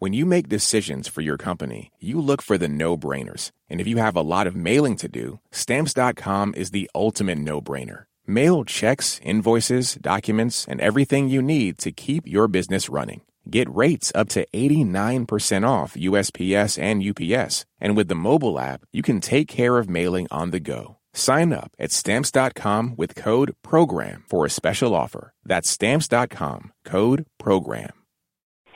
When you make decisions for your company, you look for the no brainers. And if you have a lot of mailing to do, Stamps.com is the ultimate no brainer. Mail checks, invoices, documents, and everything you need to keep your business running. Get rates up to 89% off USPS and UPS. And with the mobile app, you can take care of mailing on the go. Sign up at stamps.com with code PROGRAM for a special offer. That's stamps.com, code PROGRAM.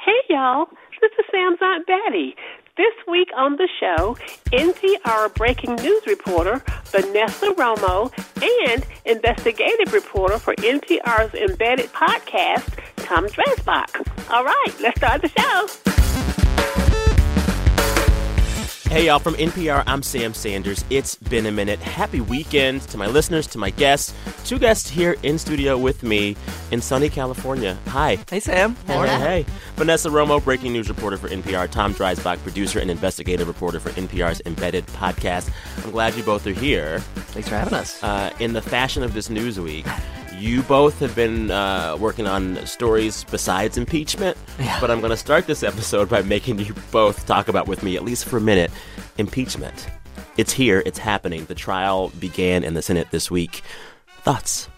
Hey, y'all. This is Sam's Aunt Betty. This week on the show, NPR breaking news reporter Vanessa Romo and investigative reporter for NPR's embedded podcast, Tom Dreisbach. All right, let's start the show. Hey, y'all, from NPR, I'm Sam Sanders. It's been a minute. Happy weekend to my listeners, to my guests. Two guests here in studio with me in sunny California. Hi. Hey, Sam. Hey, hey, hey. Vanessa Romo, breaking news reporter for NPR. Tom Dreisbach, producer and investigative reporter for NPR's Embedded podcast. I'm glad you both are here. Thanks for having us. Uh, in the fashion of this news week, you both have been uh, working on stories besides impeachment, Yeah. but I'm going to start this episode by making you both talk about with me, at least for a minute, impeachment. It's here, it's happening. The trial began in the Senate this week. Thoughts?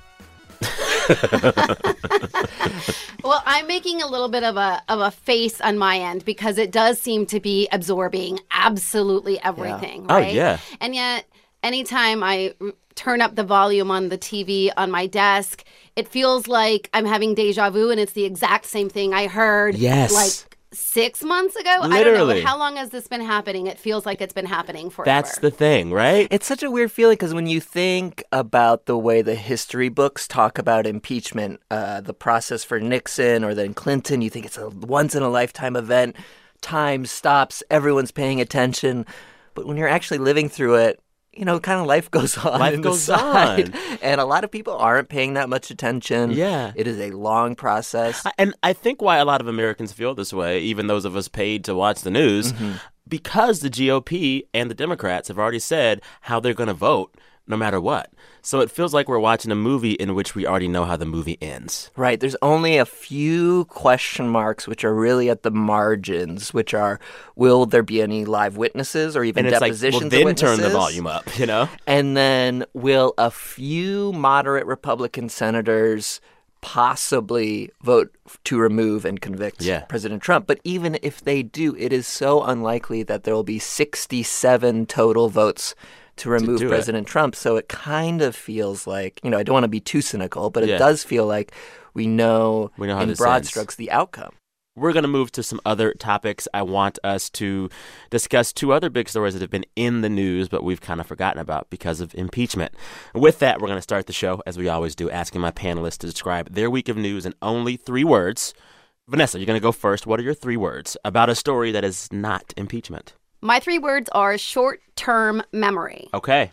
Well, I'm making a little bit of a of a face on my end because it does seem to be absorbing absolutely everything, Oh, right? yeah. And yet, anytime I r- turn up the volume on the TV on my desk, it feels like I'm having deja vu, and it's the exact same thing I heard. Yes. like six months ago. I don't Literally. know how long has this been happening. It feels like it's been happening forever. That's the thing, right? It's such a weird feeling because when you think about the way the history books talk about impeachment, uh, the process for Nixon or then Clinton, you think it's a once in a lifetime event. Time stops, everyone's paying attention. But when you're actually living through it, you know, kind of life goes on. Life goes on. And a lot of people aren't paying that much attention. Yeah. It is a long process. I- And I think why a lot of Americans feel this way, even those of us paid to watch the news, mm-hmm. because the GOP and the Democrats have already said how they're going to vote no matter what. So it feels like we're watching a movie in which we already know how the movie ends. Right. There's only a few question marks, which are really at the margins, which are will there be any live witnesses or even And it's like, depositions well, then turn the volume up, you know? And then will a few moderate Republican senators possibly vote to remove and convict Yeah. President Trump? But even if they do, it is so unlikely that there will be 67 total votes to remove it. President Trump. So it kind of feels like, you know, I don't want to be too cynical, but it Yeah. does feel like we know, We know in broad ends. strokes the outcome. We're going to move to some other topics. I want us to discuss two other big stories that have been in the news, but we've kind of forgotten about because of impeachment. With that, we're going to start the show, as we always do, asking my panelists to describe their week of news in only three words. Vanessa, you're going to go first. What are your three words about a story that is not impeachment? My three words are short term memory. Okay.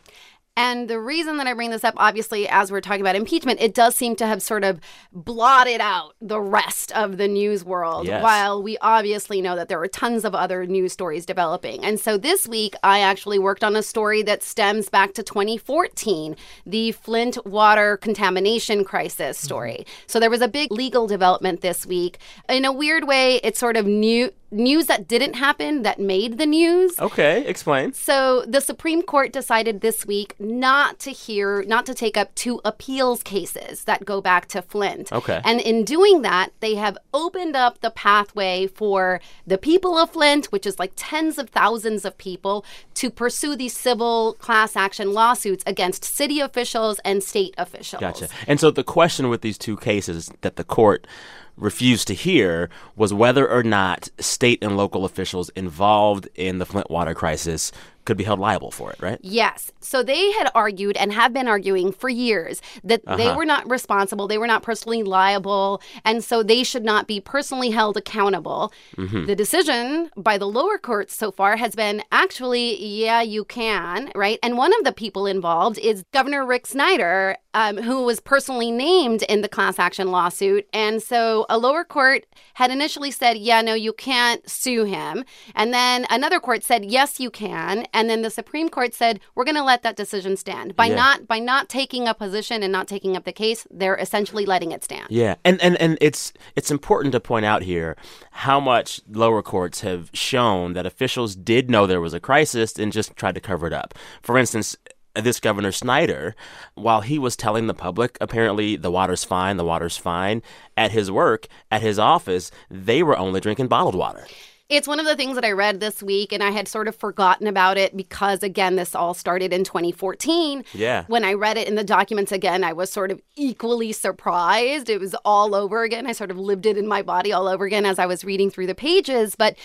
And the reason that I bring this up, obviously, as we're talking about impeachment, it does seem to have sort of blotted out the rest of the news world, Yes. while we obviously know that there are tons of other news stories developing. And so this week, I actually worked on a story that stems back to 2014, the Flint water contamination crisis story. Mm-hmm. So there was a big legal development this week. In a weird way, it's sort of new. News that didn't happen that made the news. Okay. Explain. So the Supreme Court decided this week not to hear, not to take up two appeals cases that go back to Flint. Okay. And in doing that, they have opened up the pathway for the people of Flint, which is like tens of thousands of people, to pursue these civil class action lawsuits against city officials and state officials. Gotcha. And so the question with these two cases that the court refused to hear was whether or not state and local officials involved in the Flint water crisis could be held liable for it, right? Yes. So they had argued and have been arguing for years that they Uh-huh. were not responsible, they were not personally liable, and so they should not be personally held accountable. Mm-hmm. The decision by the lower courts so far has been actually, yeah, you can, right? And one of the people involved is Governor Rick Snyder, um, who was personally named in the class action lawsuit. And so a lower court had initially said, yeah, no, you can't sue him. And then another court said, yes, you can. And then the Supreme Court said, we're going to let that decision stand. By Yeah. not by not taking a position and not taking up the case, they're essentially letting it stand. Yeah, and, and and it's it's important to point out here how much lower courts have shown that officials did know there was a crisis and just tried to cover it up. For instance, this Governor Snyder, while he was telling the public apparently the water's fine, the water's fine, at his work, at his office, they were only drinking bottled water. It's one of the things that I read this week, and I had sort of forgotten about it because, again, this all started in 2014. Yeah. When I read it in the documents again, I was sort of equally surprised. It was all over again. I sort of lived it in my body all over again as I was reading through the pages. But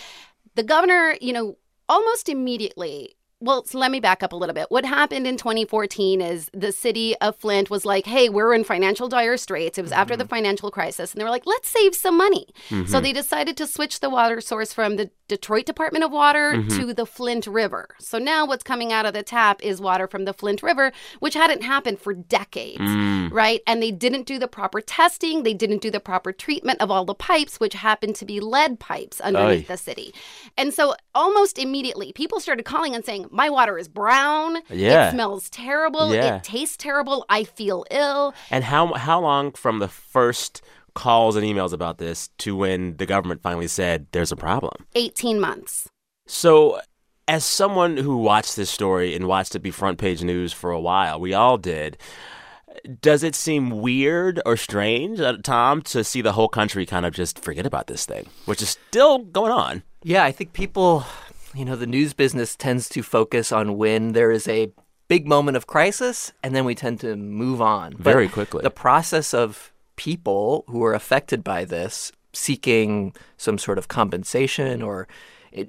the governor, you know, almost immediately. Well, so let me back up a little bit. What happened in 2014 is the city of Flint was like, hey, we're in financial dire straits. It was after the mm-hmm. financial crisis. And they were like, let's save some money. So mm-hmm. they decided to switch the water source from the Detroit Department of Water mm-hmm. to the Flint River. So now what's coming out of the tap is water from the Flint River, which hadn't happened for decades, mm. right? And they didn't do the proper testing. They didn't do the proper treatment of all the pipes, which happened to be lead pipes underneath Oy. the city. And so almost immediately, people started calling and saying, My water is brown. Yeah. It smells terrible. Yeah. It tastes terrible. I feel ill. And how how long from the first calls and emails about this to when the government finally said there's a problem? 18 months. So, as someone who watched this story and watched it be front page news for a while, we all did. Does it seem weird or strange, uh, Tom, to see the whole country kind of just forget about this thing, which is still going on? Yeah, I think people, you know, the news business tends to focus on when there is a big moment of crisis, and then we tend to move on But Very quickly. The process of people who are affected by this seeking some sort of compensation or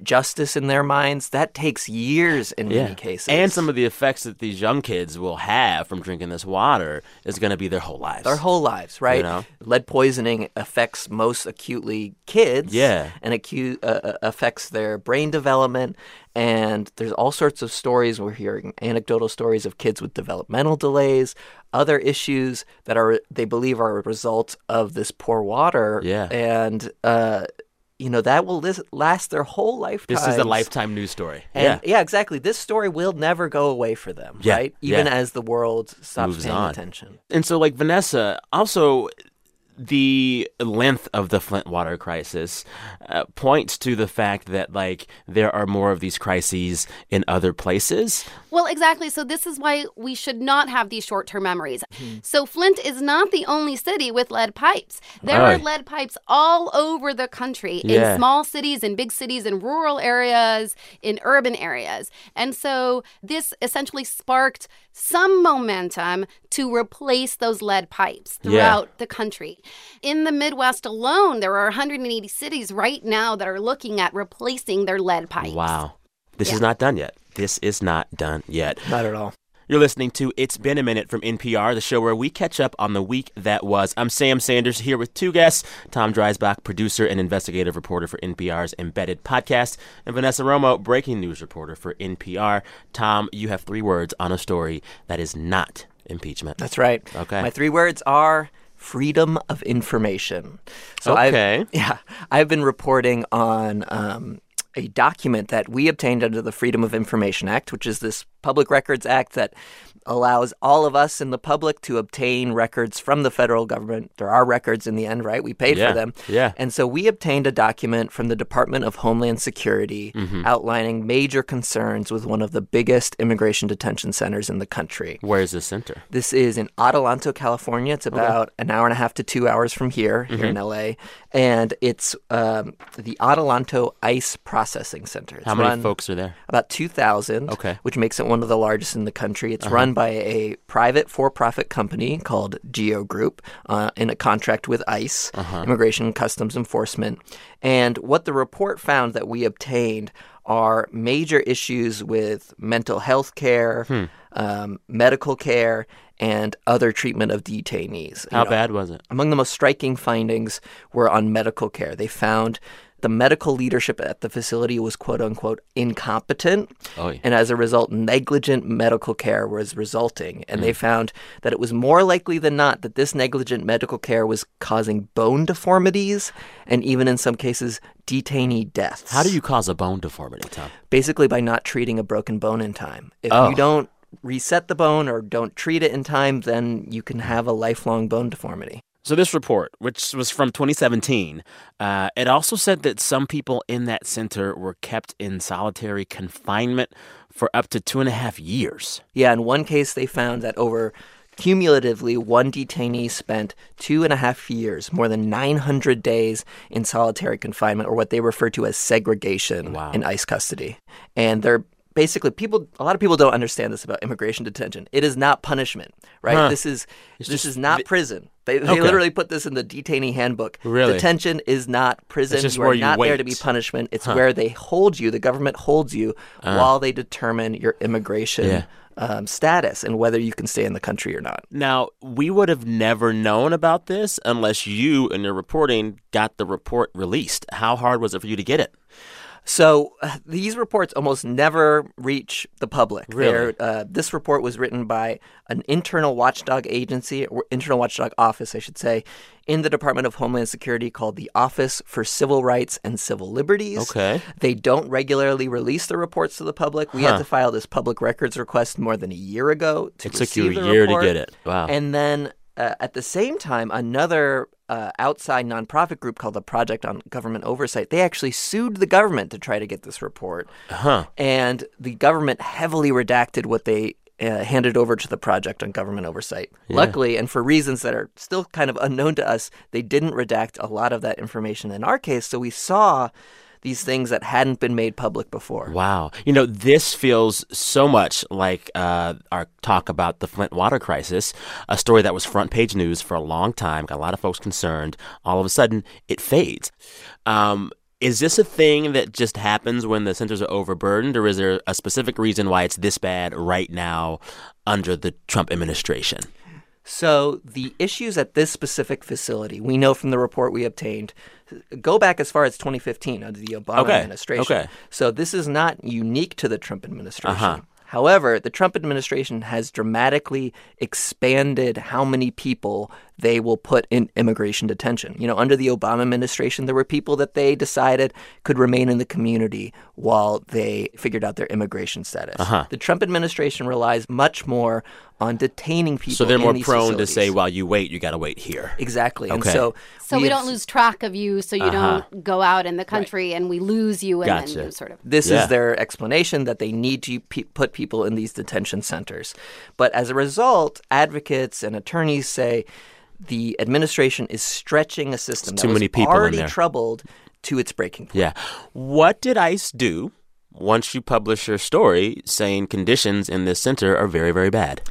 justice in their minds that takes years in many cases. And some of the effects that these young kids will have from drinking this water is going to be their whole lives. their whole lives, right? know? Lead poisoning affects most acutely kids. Yeah. And acu- uh, uh, affects their brain development. And there's all sorts of stories. We're hearing anecdotal stories of kids with developmental delays, other issues that are they believe are a result of this poor water. Yeah. And uh, you know that will last their whole lifetime. This is a lifetime news story. And yeah. yeah. exactly. This story will never go away for them, Yeah, right? Even yeah. as the world stops Moves paying on. attention. And so, like Vanessa, also the length of the Flint water crisis uh, points to the fact that like there are more of these crises in other places. Well, exactly. So this is why we should not have these short-term memories. So Flint is not the only city with lead pipes. There Aye. are lead pipes all over the country Yeah. in small cities, in big cities, in rural areas, in urban areas. And so this essentially sparked some momentum to replace those lead pipes Yeah. throughout the country. In the Midwest alone, there are 180 cities right now that are looking at replacing their lead pipes. Wow. This is not done yet. This is not done yet. Not at all. You're listening to It's Been a Minute from NPR, the show where we catch up on the week that was. I'm Sam Sanders here with two guests Tom Dreisbach, producer and investigative reporter for NPR's Embedded podcast, and Vanessa Romo, breaking news reporter for NPR. Tom, you have three words on a story that is not impeachment. That's right. Okay. My three words are freedom of information. So Okay. I've, yeah, I've been reporting on um, a document that we obtained under the Freedom of Information Act, which is this public records act that allows all of us in the public to obtain records from the federal government. There are records in the end, right? We paid Yeah, for them. yeah. And so we obtained a document from the Department of Homeland Security Mm-hmm. outlining major concerns with one of the biggest immigration detention centers in the country. Where is this center? This is in Adelanto, California. It's about an hour and a half to two hours from here, here in Mm-hmm. LA. And it's um, the Adelanto ICE processing center. It's How many run folks are there? About 2,000, Okay. which makes it one of the largest in the country. It's run by a private for profit company called Geo Group uh, in a contract with ICE, Immigration and Customs Enforcement. And what the report found that we obtained are major issues with mental health care, um, medical care, and other treatment of detainees. You How know, bad was it? among the most striking findings were on medical care. They found the medical leadership at the facility was quote unquote incompetent. Oh, yeah. And as a result, negligent medical care was resulting. And Mm. they found that it was more likely than not that this negligent medical care was causing bone deformities and even in some cases, detainee deaths. How do you cause a bone deformity, Tom? Basically, by not treating a broken bone in time. If Oh. you don't reset the bone or don't treat it in time, then you can have a lifelong bone deformity. So this report, which was from 2017, uh, it also said that some people in that center were kept in solitary confinement for up to two and a half years. Yeah, in one case, they found that over cumulatively, one detainee spent two and a half years, more than 900 days in solitary confinement, or what they refer to as segregation Wow. in ICE custody. And they're basically people a lot of people don't understand this about immigration detention it is not punishment right Huh. this is this just is not prison they, they Okay. literally put this in the detainee handbook Really? detention is not prison it's just you where are you not there to be wait. punishment it's where they hold you the government holds you while they determine your immigration Uh. Yeah. um, status and whether you can stay in the country or not. Now, we would have never known about this unless you, in your reporting, got the report released. How hard was it for you to get it? So uh, these reports almost never reach the public. Really? Uh, this report was written by an internal watchdog agency, or internal watchdog office, I should say, in the Department of Homeland Security called the Office for Civil Rights and Civil Liberties. Okay. They don't regularly release the reports to the public. We Huh. had to file this public records request more than a year ago to It took you a receive year to get it. Wow. And then uh, at the same time, another uh, outside nonprofit group called the Project on Government Oversight, they actually sued the government to try to get this report. Huh. And the government heavily redacted what they uh, handed over to the Project on Government Oversight. Luckily, and for reasons that are still kind of unknown to us, they didn't redact a lot of that information in our case. So we saw these things that hadn't been made public before. Wow. You know, this feels so much like uh, our talk about the Flint water crisis, a story that was front page news for a long time, got a lot of folks concerned. All of a sudden, it fades. Um, is this a thing that just happens when the centers are overburdened, or is there a specific reason why it's this bad right now under the Trump administration? So the issues at this specific facility, we know from the report we obtained, go back as far as 2015 under the Obama Okay, administration. okay. So this is not unique to the Trump administration. Uh-huh. However, the Trump administration has dramatically expanded how many people they will put in immigration detention. You know, under the Obama administration, there were people that they decided could remain in the community while they figured out their immigration status. Uh-huh. The Trump administration relies much more on detaining people. So they're in more these prone to say, while you wait, you got to wait here. Exactly. And Okay. so So we, have don't lose track of you, so you Uh-huh. don't go out in the country and we lose you, and Gotcha. then you sort of. This Yeah. is their explanation that they need to pe- put people in these detention centers. But as a result, advocates and attorneys say the administration is stretching a system too that was many people already troubled to its breaking point. Yeah. What did ICE do once you publish your story saying conditions in this center are very, very bad?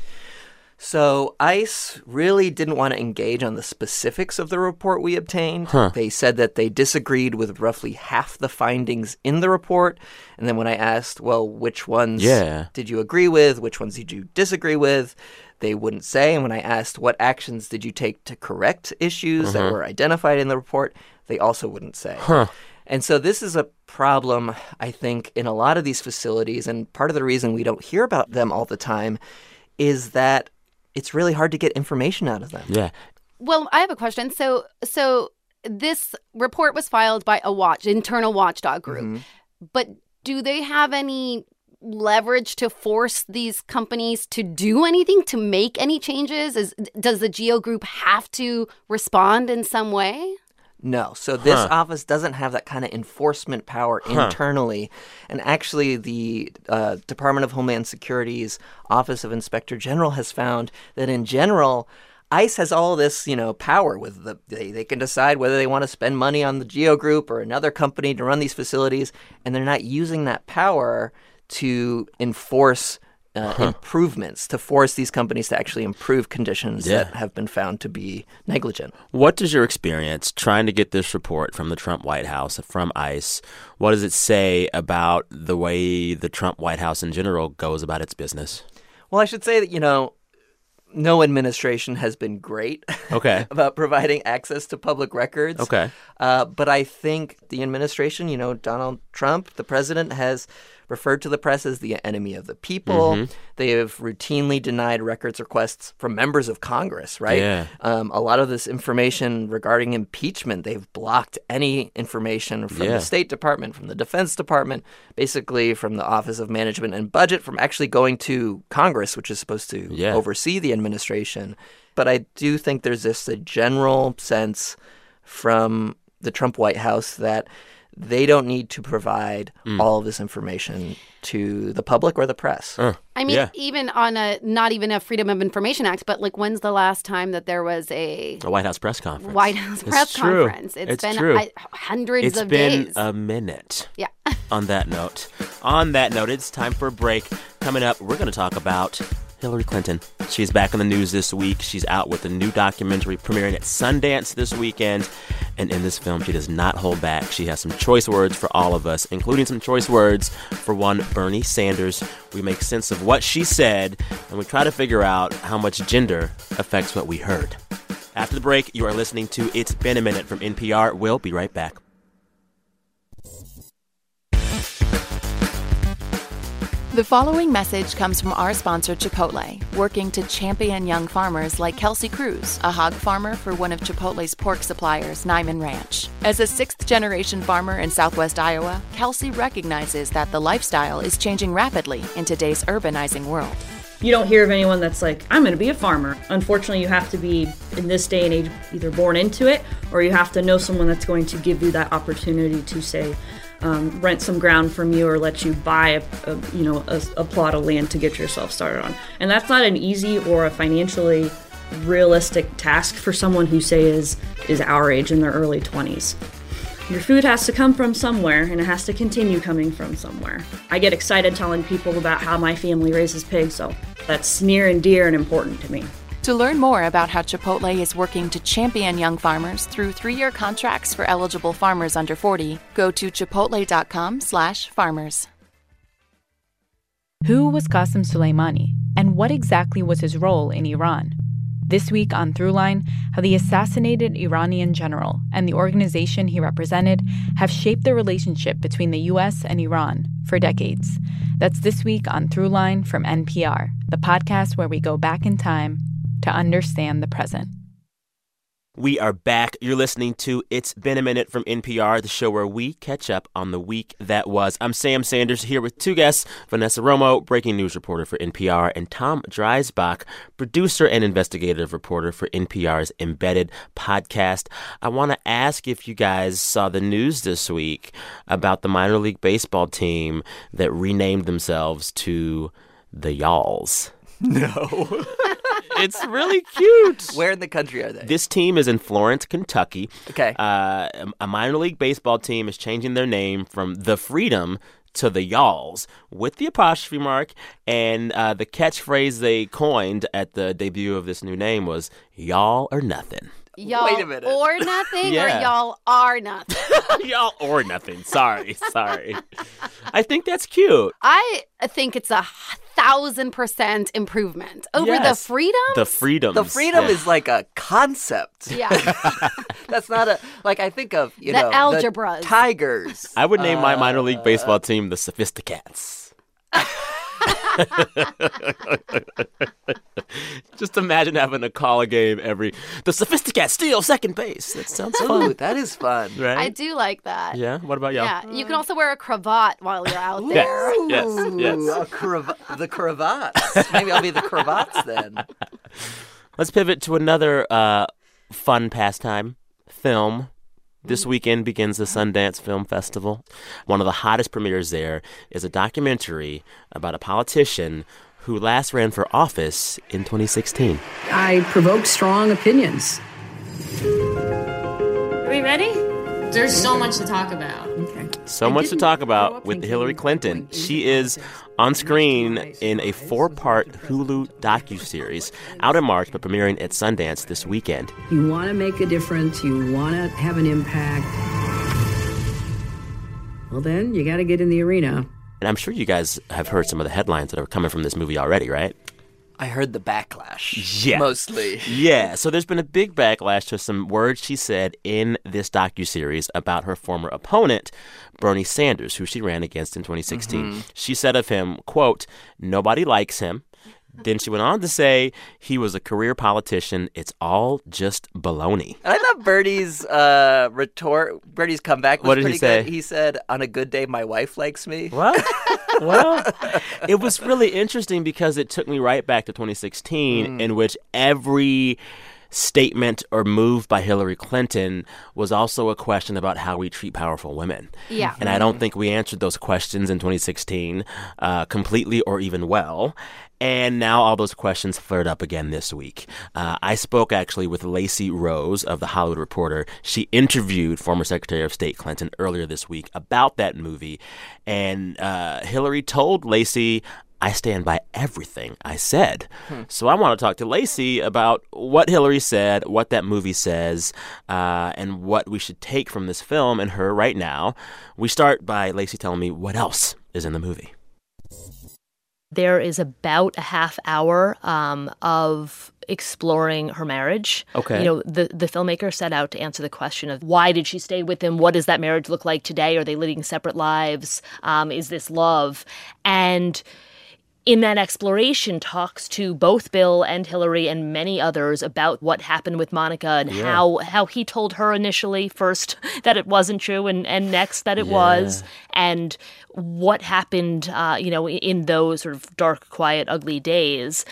So ICE really didn't want to engage on the specifics of the report we obtained. They said that they disagreed with roughly half the findings in the report. And then when I asked, well, which ones Yeah. did you agree with? Which ones did you disagree with? They wouldn't say. And when I asked, what actions did you take to correct issues that were identified in the report? They also wouldn't say. And so this is a problem, I think, in a lot of these facilities. And part of the reason we don't hear about them all the time is that it's really hard to get information out of them. Yeah. Well, I have a question. So, so this report was filed by a watch internal watchdog group, Mm-hmm. but do they have any leverage to force these companies to do anything to make any changes? Is does the Geo Group have to respond in some way? No. So this Huh. office doesn't have that kind of enforcement power internally. And actually, the uh, Department of Homeland Security's Office of Inspector General has found that in general, ICE has all this, you know, power with the they, they can decide whether they want to spend money on the Geo Group or another company to run these facilities, and they're not using that power to enforce uh, improvements to force these companies to actually improve conditions Yeah. that have been found to be negligent. What does your experience trying to get this report from the Trump White House, from ICE, what does it say about the way the Trump White House in general goes about its business? Well, I should say that, you know, no administration has been great Okay. about providing access to public records. Okay. Uh, but I think the administration, you know, Donald Trump, the president, has referred to the press as the enemy of the people. Mm-hmm. They have routinely denied records requests from members of Congress, right? Yeah. Um, a lot of this information regarding impeachment, they've blocked any information from Yeah. the State Department, from the Defense Department, basically from the Office of Management and Budget, from actually going to Congress, which is supposed to Yeah. oversee the administration. But I do think there's just a general sense from the Trump White House that they don't need to provide Mm. all of this information to the public or the press. I mean, Yeah. even on a not even a Freedom of Information Act, but like when's the last time that there was a A White House press conference. White House It's press true. conference? It's been true. I, hundreds It's of been days. a minute. yeah. on that note, on that note, it's time for a break. Coming up, we're going to talk about Hillary Clinton. She's back in the news this week. She's out with a new documentary premiering at Sundance this weekend. And in this film, she does not hold back. She has some choice words for all of us, including some choice words for one Bernie Sanders. We make sense of what she said, and we try to figure out how much gender affects what we heard. After the break, you are listening to It's Been a Minute from NPR. We'll be right back. The following message comes from our sponsor, Chipotle, working to champion young farmers like Kelsey Cruz, a hog farmer for one of Chipotle's pork suppliers, Niman Ranch. As a sixth generation farmer in southwest Iowa, Kelsey recognizes that the lifestyle is changing rapidly in today's urbanizing world. You don't hear of anyone that's like, I'm going to be a farmer. Unfortunately, you have to be, in this day and age, either born into it or you have to know someone that's going to give you that opportunity to say, um, rent some ground from you or let you buy a, a you know a, a plot of land to get yourself started on. And that's not an easy or a financially realistic task for someone who say is is our age in their early 20s. Your food has to come from somewhere and it has to continue coming from somewhere. I get excited telling people about how my family raises pigs, so that's near and dear and important to me. To learn more about how Chipotle is working to champion young farmers through three-year contracts for eligible farmers under 40, go to chipotle.com/farmers. Who was Qasem Soleimani, and what exactly was his role in Iran? This week on Throughline, how the assassinated Iranian general and the organization he represented have shaped the relationship between the U.S. and Iran for decades. That's this week on Throughline from NPR, the podcast where we go back in time to understand the present. We are back. You're listening to It's Been a Minute from NPR, the show where we catch up on the week that was. I'm Sam Sanders here with two guests Vanessa Romo, breaking news reporter for NPR, and Tom Dreisbach, producer and investigative reporter for NPR's Embedded podcast. I want to ask if you guys saw the news this week about the minor league baseball team that renamed themselves to the Y'alls. No. It's really cute. Where in the country are they? This team is in Florence, Kentucky. Okay. Uh, a minor league baseball team is changing their name from the Freedom to the Y'alls with the apostrophe mark. And uh, the catchphrase they coined at the debut of this new name was "Y'all or nothing." Y'all Wait a minute. or nothing, Yeah. or y'all are nothing. Y'all or nothing. Sorry, sorry. I think that's cute. I think it's a thousand percent improvement over the freedom. The freedom. the freedom is like a concept. yeah, That's not a like I think of you The know algebras. tigers. I would name my minor league uh, baseball team the Sophisticats. Just imagine having to call a game every. The Sophisticats steal second base. That sounds Ooh, fun, that is fun. right? I do like that. Yeah. What about y'all? Yeah, you can also wear a cravat while you're out Yes. there. Yes. Ooh, Yes. a crava- the cravats. Maybe I'll be the cravats then. Let's pivot to another uh, fun pastime film. This weekend begins the Sundance Film Festival. One of the hottest premieres there is a documentary about a politician who last ran for office in 2016. I provoke strong opinions. Are we ready? There's so much to talk about. Okay. So much to talk about with Hillary Clinton. She is on screen in a four-part Hulu docu-series out in March, but premiering at Sundance this weekend. You want to make a difference, you want to have an impact. Well, then you got to get in the arena. And I'm sure you guys have heard some of the headlines that are coming from this movie already, right? I heard the backlash. Yeah. Mostly. Yeah, so there's been a big backlash to some words she said in this docu-series about her former opponent, Bernie Sanders, who she ran against in 2016. Mm-hmm. She said of him, quote, "Nobody likes him." Then she went on to say he was a career politician. It's all just baloney. And I thought Bernie's uh, retort, Bernie's comeback was What did he pretty say? good. He said, "On a good day, my wife likes me." What? well, it was really interesting because it took me right back to 2016, in which every statement or move by Hillary Clinton was also a question about how we treat powerful women. Yeah. And I don't think we answered those questions in 2016 uh, completely or even well. And now all those questions flared up again this week. Uh, I spoke actually with Lacey Rose of The Hollywood Reporter. She interviewed former Secretary of State Clinton earlier this week about that movie. And uh, Hillary told Lacey, I stand by everything I said. So I want to talk to Lacey about what Hillary said, what that movie says, uh, and what we should take from this film and her right now. We start by Lacey telling me what else is in the movie. There is about a half hour um, of exploring her marriage. Okay. You know, the the filmmaker set out to answer the question of why did she stay with him? What does that marriage look like today? Are they leading separate lives? Um, is this love? And in that exploration talks to both Bill and Hillary and many others about what happened with Monica and how how he told her initially first that it wasn't true and and next that it was and what happened uh, you know in those sort of dark quiet ugly days.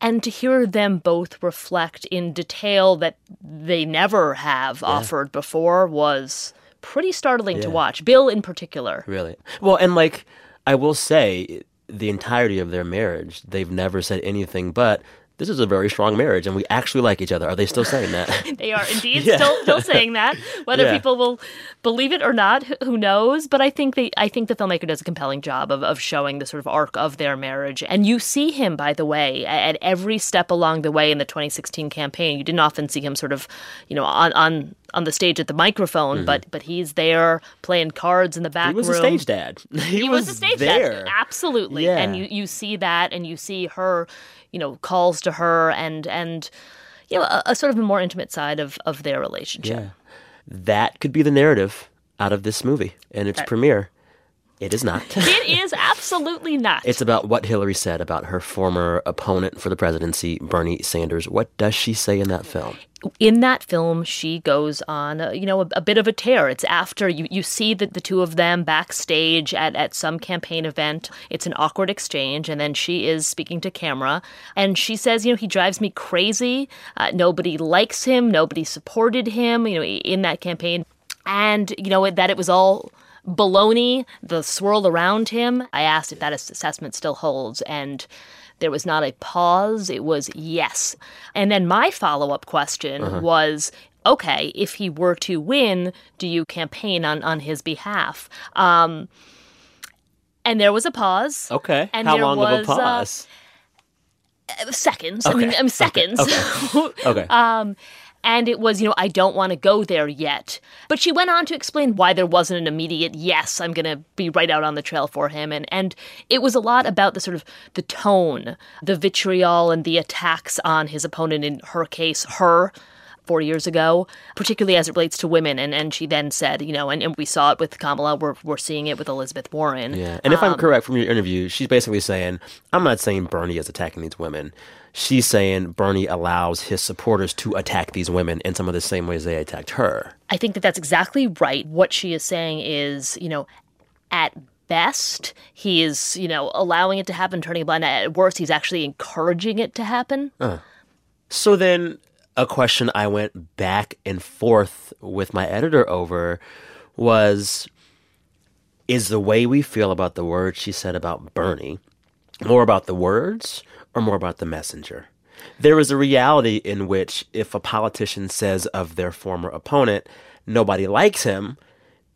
And to hear them both reflect in detail that they never have offered before was pretty startling to watch bill in particular. Really? Well, and like I will say, the entirety of their marriage, they've never said anything but. This is a very strong marriage, and we actually like each other. Are they still saying that? They are indeed Yeah. still still saying that. Whether Yeah. people will believe it or not, who knows? But I think they I think the filmmaker does a compelling job of, of showing the sort of arc of their marriage. And you see him, by the way, at every step along the way in the 2016 campaign. You didn't often see him sort of, you know, on on on the stage at the microphone, but but he's there playing cards in the back Mm-hmm. he was room. a stage dad. He, was, a stage there. dad, absolutely. Yeah. And you, you see that, and you see her, you know, calls to her, and and you know, a, a sort of a more intimate side of of their relationship. Yeah. That could be the narrative out of this movie and its premiere. It is not. It is absolutely not. It's about what Hillary said about her former opponent for the presidency, Bernie Sanders. What does she say in that film? In that film, she goes on, a, you know, a, a bit of a tear. It's after you, you see that the two of them backstage at, at some campaign event. It's an awkward exchange, and then she is speaking to camera, and she says, you know, he drives me crazy. Uh, nobody likes him. Nobody supported him, you know, in that campaign, and you know that it was all baloney. The swirl around him. I asked if that assessment still holds, and. There was not a pause. It was yes. And then my follow up question was okay, if he were to win, do you campaign on, on his behalf? Um, and there was a pause. Okay. And How long of was, a uh, pause? Seconds. I mean, Okay. um, seconds. okay. um, and it was, you know, I don't want to go there yet. But she went on to explain why there wasn't an immediate yes, I'm going to be right out on the trail for him. And, and it was a lot about the sort of the tone, the vitriol and the attacks on his opponent, in her case, her. Four years ago, particularly as it relates to women. And, and she then said, you know, and, and we saw it with Kamala, we're, we're seeing it with Elizabeth Warren. Yeah. And if I'm um, correct from your interview, she's basically saying, I'm not saying Bernie is attacking these women. She's saying Bernie allows his supporters to attack these women in some of the same ways they attacked her. I think that that's exactly right. What she is saying is, you know, at best, he is, you know, allowing it to happen, turning a blind eye. At worst, he's actually encouraging it to happen. Uh. So then, a question I went back and forth with my editor over was Is the way we feel about the words she said about Bernie more about the words or more about the messenger? There is a reality in which if a politician says of their former opponent, nobody likes him,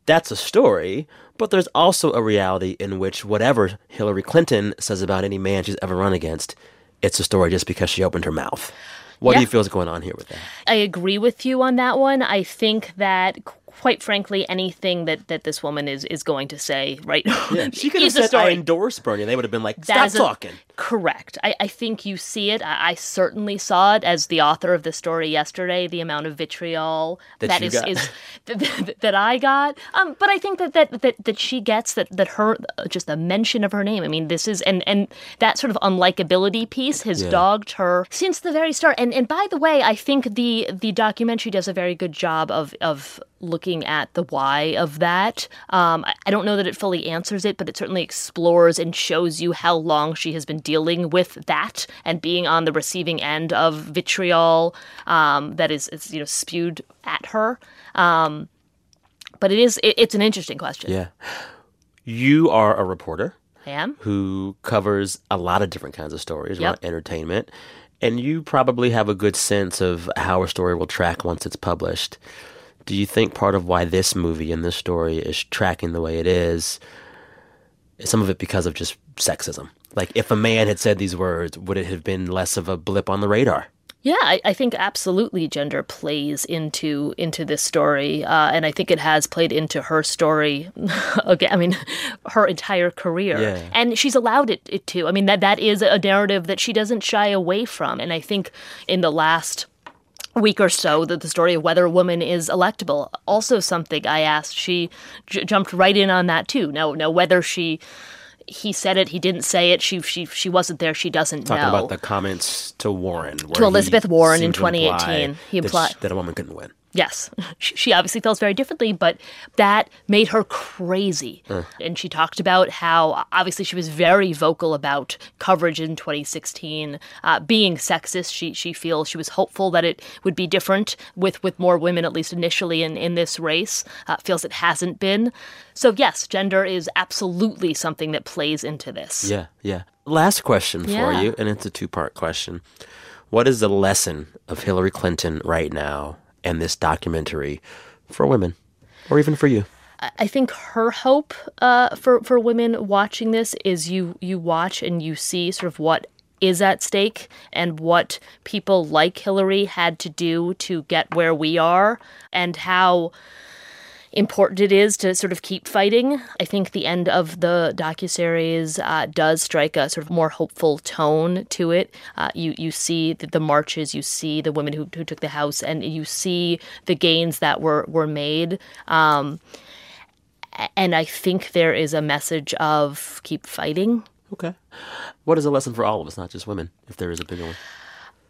that's a story. But there's also a reality in which whatever Hillary Clinton says about any man she's ever run against, it's a story just because she opened her mouth. What do you feel is going on here with that? I agree with you on that one. I think that quite frankly anything that, that this woman is is going to say right now. She could have said, I endorse Bernie. They would have been like, That stop a- talking. Correct. I, I think you see it. I, I certainly saw it as the author of the story yesterday. The amount of vitriol That that is, is that, that I got. Um, but I think that, that that that she gets that that her just the mention of her name. I mean, this is and and that sort of unlikability piece has Yeah. dogged her since the very start. And and by the way, I think the the documentary does a very good job of of looking at the why of that. Um, I, I don't know that it fully answers it, but it certainly explores and shows you how long she has been dealing with that and being on the receiving end of vitriol um, that is, is you know spewed at her. Um, but it is it, it's an interesting question. Yeah. You are a reporter I am. who covers a lot of different kinds of stories Yep. around entertainment. And you probably have a good sense of how a story will track once it's published. Do you think part of why this movie and this story is tracking the way it is some of it because of just sexism? Like, if a man had said these words, would it have been less of a blip on the radar? Yeah, I, I think absolutely gender plays into into this story, uh, and I think it has played into her story. again, I mean, her entire career, Yeah. and she's allowed it, it to. I mean, that that is a narrative that she doesn't shy away from, and I think in the last week or so that the story of whether a woman is electable also something i asked she j- jumped right in on that too now now whether she he said it he didn't say it she she she wasn't there she doesn't Talking know about the comments to Warren. To Elizabeth Warren in seemed to 2018. He that implied- that a woman couldn't win. Yes, she she obviously feels very differently, but that made her crazy. And she talked about how obviously she was very vocal about coverage in 2016 uh, being sexist. She she feels she was hopeful that it would be different with with more women, at least initially in in this race. Uh, feels it hasn't been. So yes, gender is absolutely something that plays into this. Yeah, yeah. Last question for you, and it's a two part question. What is the lesson of Hillary Clinton right now and this documentary for women, or even for you? I- think her hope uh, for for women watching this is you you watch and you see sort of what is at stake and what people like Hillary had to do to get where we are and how important it is to sort of keep fighting. I think the end of the docuseries uh, does strike a sort of more hopeful tone to it. Uh, you you see the, the marches, you see the women who, who took the house, and you see the gains that were were made. Um, and I think there is a message of keep fighting. Okay. What is a lesson for all of us, not just women, if there is a bigger one?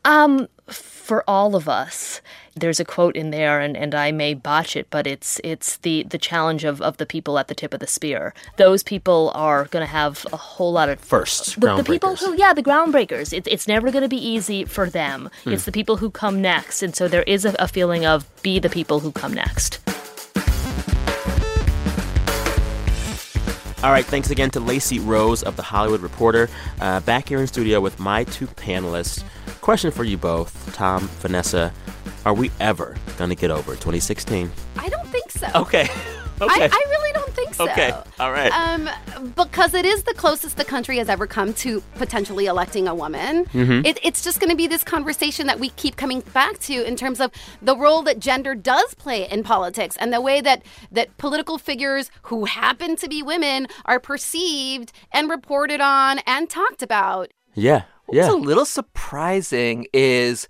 Um, for all of us, there's a quote in there, and, and I may botch it, but it's it's the the challenge of, of the people at the tip of the spear. Those people are going to have a whole lot of Firsts, the, the people who yeah the groundbreakers. It, it's never going to be easy for them. Hmm. It's the people who come next, and so there is a, a feeling of be the people who come next. All right, thanks again to Lacey Rose of The Hollywood Reporter. Uh, back here in studio with my two panelists. Question for you both, Tom, Vanessa. Are we ever going to get over 2016? I don't think so. Okay. I, okay. I really don't think so. Okay. All right. Um, because it is the closest the country has ever come to potentially electing a woman. Mm-hmm. It, it's just going to be this conversation that we keep coming back to in terms of the role that gender does play in politics and the way that that political figures who happen to be women are perceived and reported on and talked about. yeah. Yeah. What's Yeah. a little surprising is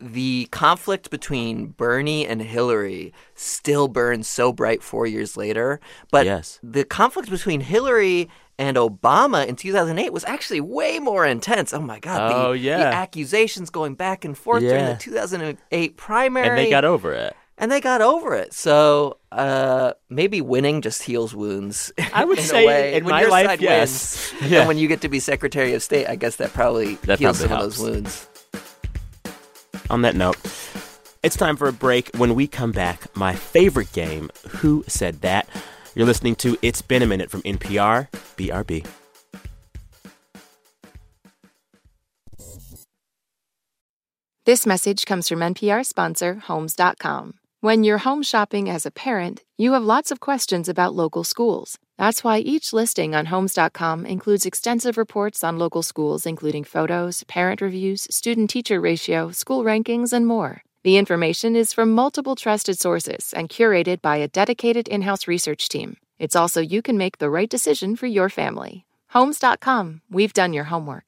the conflict between Bernie and Hillary still burns so bright four years later. But Yes. the conflict between Hillary and Obama in 2008 was actually way more intense. Oh my God. Oh, the, yeah. The accusations going back and forth during the 2008 primary. And they got over it. And they got over it. So uh, maybe winning just heals wounds. I would in a say way. in when my your life, side yes. wins, Yeah. And when you get to be Secretary of State, I guess that probably That heals probably some helps. of those wounds on that note, it's time for a break. When we come back, my favorite game, Who Said That? You're listening to It's Been a Minute from NPR, BRB. This message comes from NPR sponsor Homes.com. When you're home shopping as a parent, you have lots of questions about local schools. That's why each listing on Homes.com includes extensive reports on local schools, including photos, parent reviews, student teacher ratio, school rankings, and more. The information is from multiple trusted sources and curated by a dedicated in house research team. It's also you can make the right decision for your family. Homes.com, we've done your homework.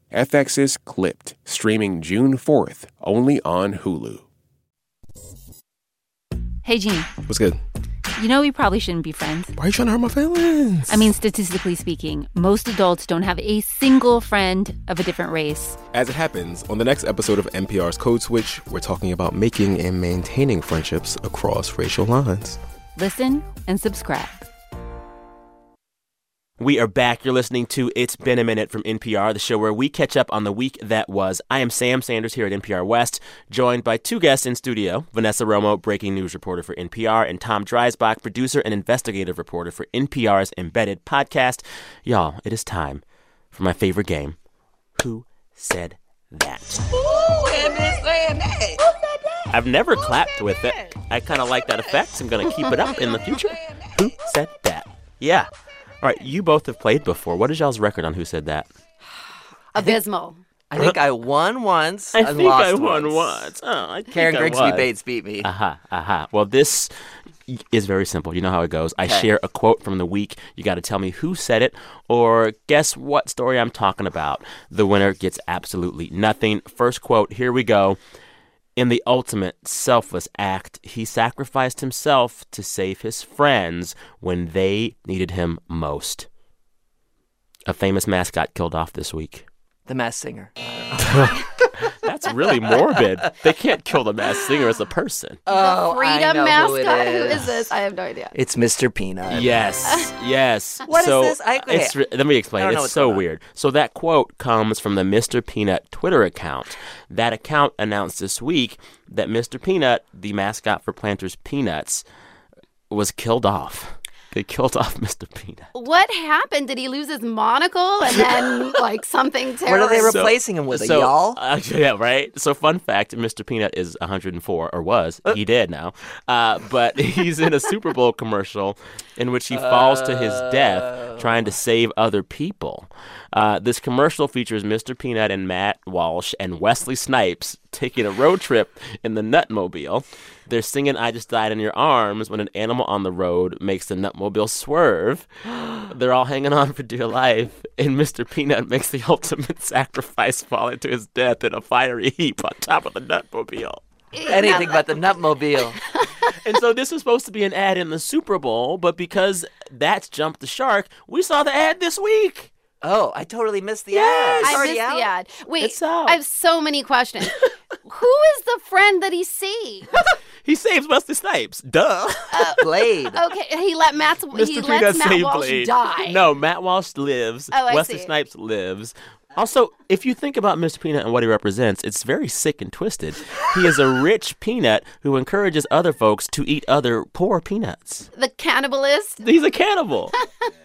FX's Clipped, streaming June 4th, only on Hulu. Hey, Gene. What's good? You know we probably shouldn't be friends. Why are you trying to hurt my feelings? I mean, statistically speaking, most adults don't have a single friend of a different race. As it happens, on the next episode of NPR's Code Switch, we're talking about making and maintaining friendships across racial lines. Listen and subscribe. We are back. You're listening to It's Been a Minute from NPR, the show where we catch up on the week that was. I am Sam Sanders here at NPR West, joined by two guests in studio Vanessa Romo, breaking news reporter for NPR, and Tom Dreisbach, producer and investigative reporter for NPR's Embedded podcast. Y'all, it is time for my favorite game Who Said That? Who saying that? Who said that? I've never clapped with it. I kind of like that effect. I'm going to keep it up in the future. Who said that? Yeah. All right, you both have played before. What is y'all's record on Who Said That? Abysmal. I think I won once I and think lost I won once. once. Oh, I think Karen I Grigsby was. Bates beat me. Aha, aha. Well, this is very simple. You know how it goes. I Okay. share a quote from the week. You got to tell me who said it or guess what story I'm talking about. The winner gets absolutely nothing. First quote, here we go. In the ultimate selfless act, he sacrificed himself to save his friends when they needed him most. A famous mascot killed off this week. The Masked Singer. That's really morbid. They can't kill the masked singer as a person. Oh, Freedom I know mascot. Who, Who it is this? I have no idea. It's Mr. Peanut. Yes, yes. What is so this? I- okay. it's re- let me I explain. don't know It's what's so weird. So that quote comes from the Mr. Peanut Twitter account. That account announced this week that Mr. Peanut, the mascot for Planters Peanuts, was killed off. They killed off Mr. Peanut. What happened? Did he lose his monocle and then like something terrible? What are they So- replacing him with? so, a y'all? uh, yeah, right. So, fun fact: Mr. Peanut is 104, or was. Uh. he did now, uh, but he's in a Super Bowl commercial in which he falls to his death trying to save other people. Uh, this commercial features Mr. Peanut and Matt Walsh and Wesley Snipes taking a road trip in the Nutmobile. They're singing "I Just Died in Your Arms" when an animal on the road makes the Nutmobile swerve. They're all hanging on for dear life, and Mr. Peanut makes the ultimate sacrifice, falling to his death in a fiery heap on top of the Nutmobile. Anything but the Nutmobile. and so this was supposed to be an ad in the Super Bowl, but because that's jumped the shark, we saw the ad this week. Oh, I totally missed the Yes. ad. It's I already missed out? the ad. Wait, I have so many questions. Who is the friend that he saved? He saves Wesley Snipes. Duh. Uh, Blade. Okay, he let Matt. He Mr. lets Matt saved Walsh Blade. die. No, Matt Walsh lives. Oh, I Wesley see. Snipes lives. Also, if you think about Mr. Peanut and what he represents, it's very sick and twisted. He is a rich peanut who encourages other folks to eat other poor peanuts. The cannibalist. He's a cannibal.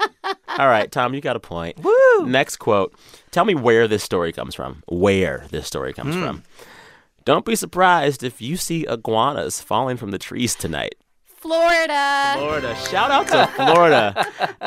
All right, Tom, you got a point. Woo! Next quote. Tell me where this story comes from. Where this story comes hmm. from. Don't be surprised if you see iguanas falling from the trees tonight. Florida. Florida. Shout out to Florida.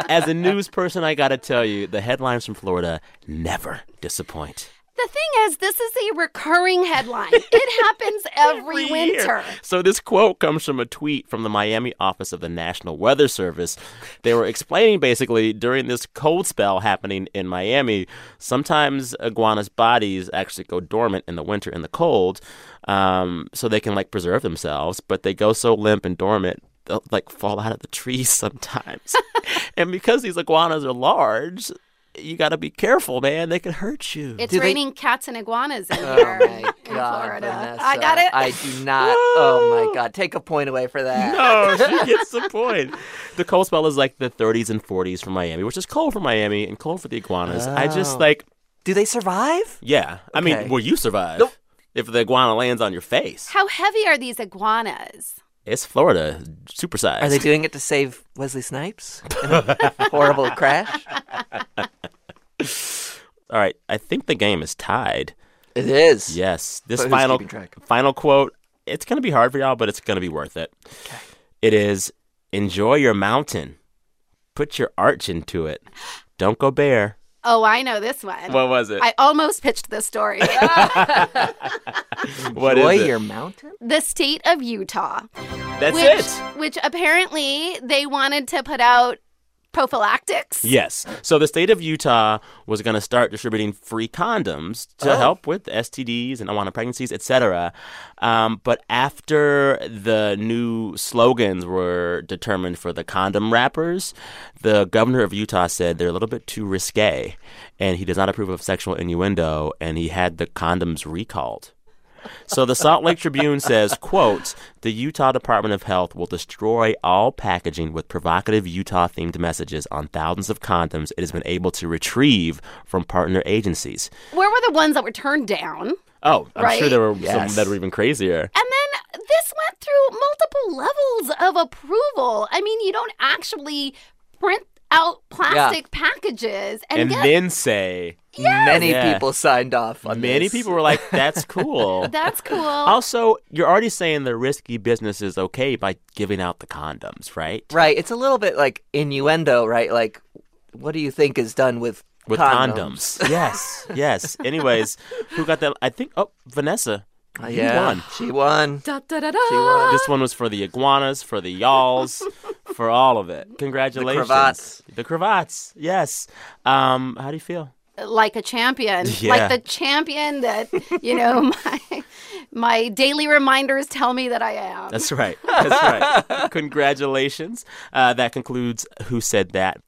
As a news person, I got to tell you, the headlines from Florida never disappoint. The thing is, this is a recurring headline. It happens every, year. winter. So this quote comes from a tweet from the Miami office of the National Weather Service. They were explaining basically during this cold spell happening in Miami, sometimes iguanas' bodies actually go dormant in the winter in the cold, um, so they can like preserve themselves. But they go so limp and dormant. They'll like fall out of the trees sometimes, and because these iguanas are large, you got to be careful, man. They can hurt you. It's Do they- raining cats and iguanas in Oh here my god, Florida. Vanessa. I got it. I do not. Oh my god, take a point away for that. no, she gets the point. The cold spell is like the 30s and 40s for Miami, which is cold for Miami and cold for the iguanas. I just Oh. like, Do they survive? yeah. I Okay. mean, will you survive Nope. if the iguana lands on your face? How heavy are these iguanas? It's Florida, supersized. Are they doing it to save Wesley Snipes in a horrible crash? All right, I think the game is tied. It is. Yes, this But final keeping track? final quote. It's gonna be hard for y'all, but it's gonna be worth it. It is enjoy your mountain, put your arch into it. Don't go bare. Oh, I know this one. What was it? I almost pitched this story. What Enjoy is it? your mountain? the state of Utah. That's which, it. Which apparently they wanted to put out prophylactics. Yes. So the state of Utah was going to start distributing free condoms to Oh. help with STDs and unwanted pregnancies, etc. Um, but after the new slogans were determined for the condom wrappers, the governor of Utah said they're a little bit too risque, and he does not approve of sexual innuendo, and he had the condoms recalled. So the Salt Lake Tribune says, quote, the Utah Department of Health will destroy all packaging with provocative Utah-themed messages on thousands of condoms it has been able to retrieve from partner agencies. Where were the ones that were turned down? Oh, I'm Right? sure there were Yes. some that were even crazier. And then this went through multiple levels of approval. I mean, you don't actually print out plastic packages and, And get then say, Many Yeah. people signed off on many this. people were like, that's cool. that's cool. also, you're already saying the risky business is okay by giving out the condoms, right? Right. It's a little bit like innuendo, right? Like, what do you think is done with With condoms? condoms. yes, yes. Anyways, who got that? I think, oh, Vanessa. Uh, You yeah, won. she won. Da, da, da, da. She won. This one was for the iguanas, for the y'alls, for all of it. Congratulations. The cravats. The cravats. Yes. Um, how do you feel? like a champion, Yeah. like the champion that you know my my daily reminders tell me that I am. That's right. That's right. Congratulations. Uh, that concludes Who Said That.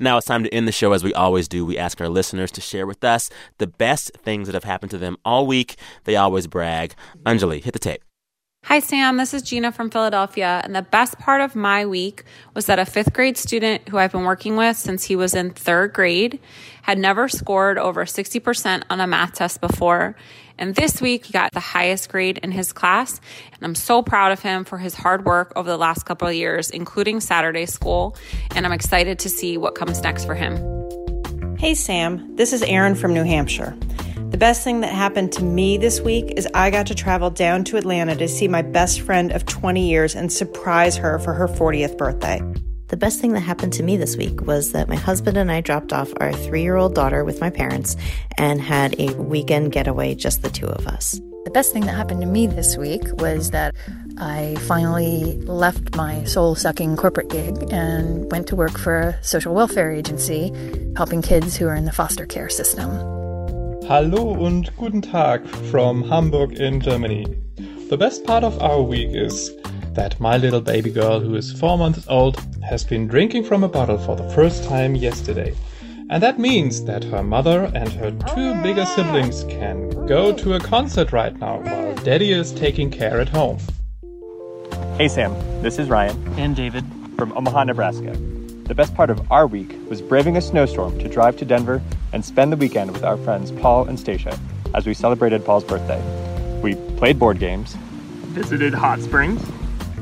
Now it's time to end the show as we always do. We ask our listeners to share with us the best things that have happened to them all week. They always brag. Anjali, hit the tape. Hi, Sam. This is Gina from Philadelphia. And the best part of my week was that a fifth grade student who I've been working with since he was in third grade had never scored over 60% on a math test before. And this week, he got the highest grade in his class. And I'm so proud of him for his hard work over the last couple of years, including Saturday school. And I'm excited to see what comes next for him. Hey, Sam. This is Erin from New Hampshire. The best thing that happened to me this week is I got to travel down to Atlanta to see my best friend of 20 years and surprise her for her 40th birthday. The best thing that happened to me this week was that my husband and I dropped off our three year old daughter with my parents and had a weekend getaway, just the two of us. The best thing that happened to me this week was that I finally left my soul sucking corporate gig and went to work for a social welfare agency helping kids who are in the foster care system. Hallo und guten Tag from Hamburg in Germany. The best part of our week is that my little baby girl, who is four months old, has been drinking from a bottle for the first time yesterday. And that means that her mother and her two bigger siblings can go to a concert right now while daddy is taking care at home. Hey Sam, this is Ryan and David from Omaha, Nebraska. The best part of our week was braving a snowstorm to drive to Denver and spend the weekend with our friends Paul and Stacia as we celebrated Paul's birthday. We played board games, visited hot springs,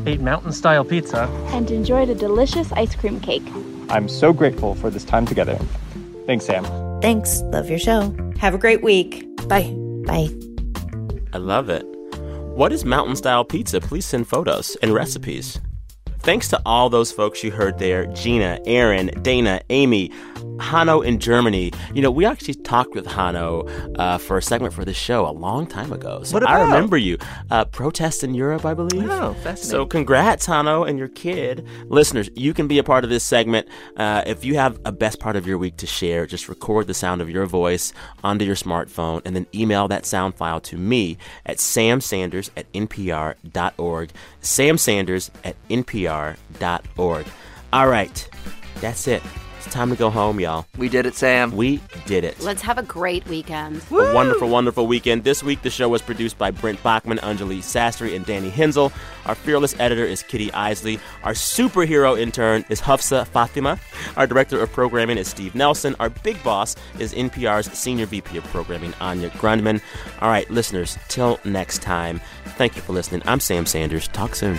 ate mountain style pizza. and enjoyed a delicious ice cream cake. I'm so grateful for this time together. Thanks, Sam. Thanks. Love your show. Have a great week. Bye. Bye. I love it. What is mountain style pizza? Please send photos and recipes. Thanks to all those folks you heard there Gina, Aaron, Dana, Amy, Hanno in Germany. You know, we actually talked with Hanno uh, for a segment for this show a long time ago. So I remember you. Uh, protests in Europe, I believe. Oh, fascinating. So congrats, Hanno, and your kid. Listeners, you can be a part of this segment. Uh, if you have a best part of your week to share, just record the sound of your voice onto your smartphone and then email that sound file to me at samsanders at npr.org. Sam Sanders at npr.org. All right, that's it. It's time to go home, y'all. We did it, Sam. We did it. Let's have a great weekend. A wonderful, wonderful weekend. This week, the show was produced by Brent Baughman, Anjali Sastry, and Danny Hensel. Our fearless editor is Kitty Eisele. Our superhero intern is Hafsa Fatima. Our director of programming is Steve Nelson. Our big boss is NPR's senior VP of programming, Anya Grundmann. All right, listeners, till next time, thank you for listening. I'm Sam Sanders. Talk soon.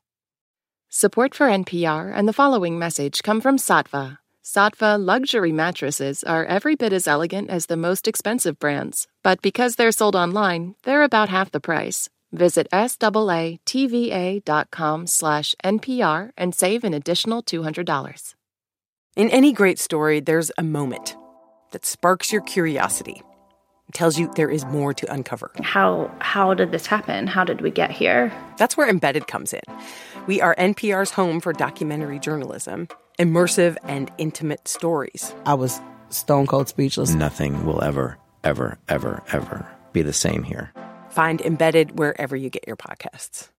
Support for NPR and the following message come from Saatva. Saatva luxury mattresses are every bit as elegant as the most expensive brands, but because they're sold online, they're about half the price. Visit SAATVA.com slash NPR and save an additional $200. In any great story, there's a moment that sparks your curiosity. It tells you there is more to uncover. How how did this happen? How did we get here? That's where Embedded comes in. We are NPR's home for documentary journalism, immersive and intimate stories. I was stone cold speechless. Nothing will ever, ever, ever, ever be the same here. Find Embedded wherever you get your podcasts.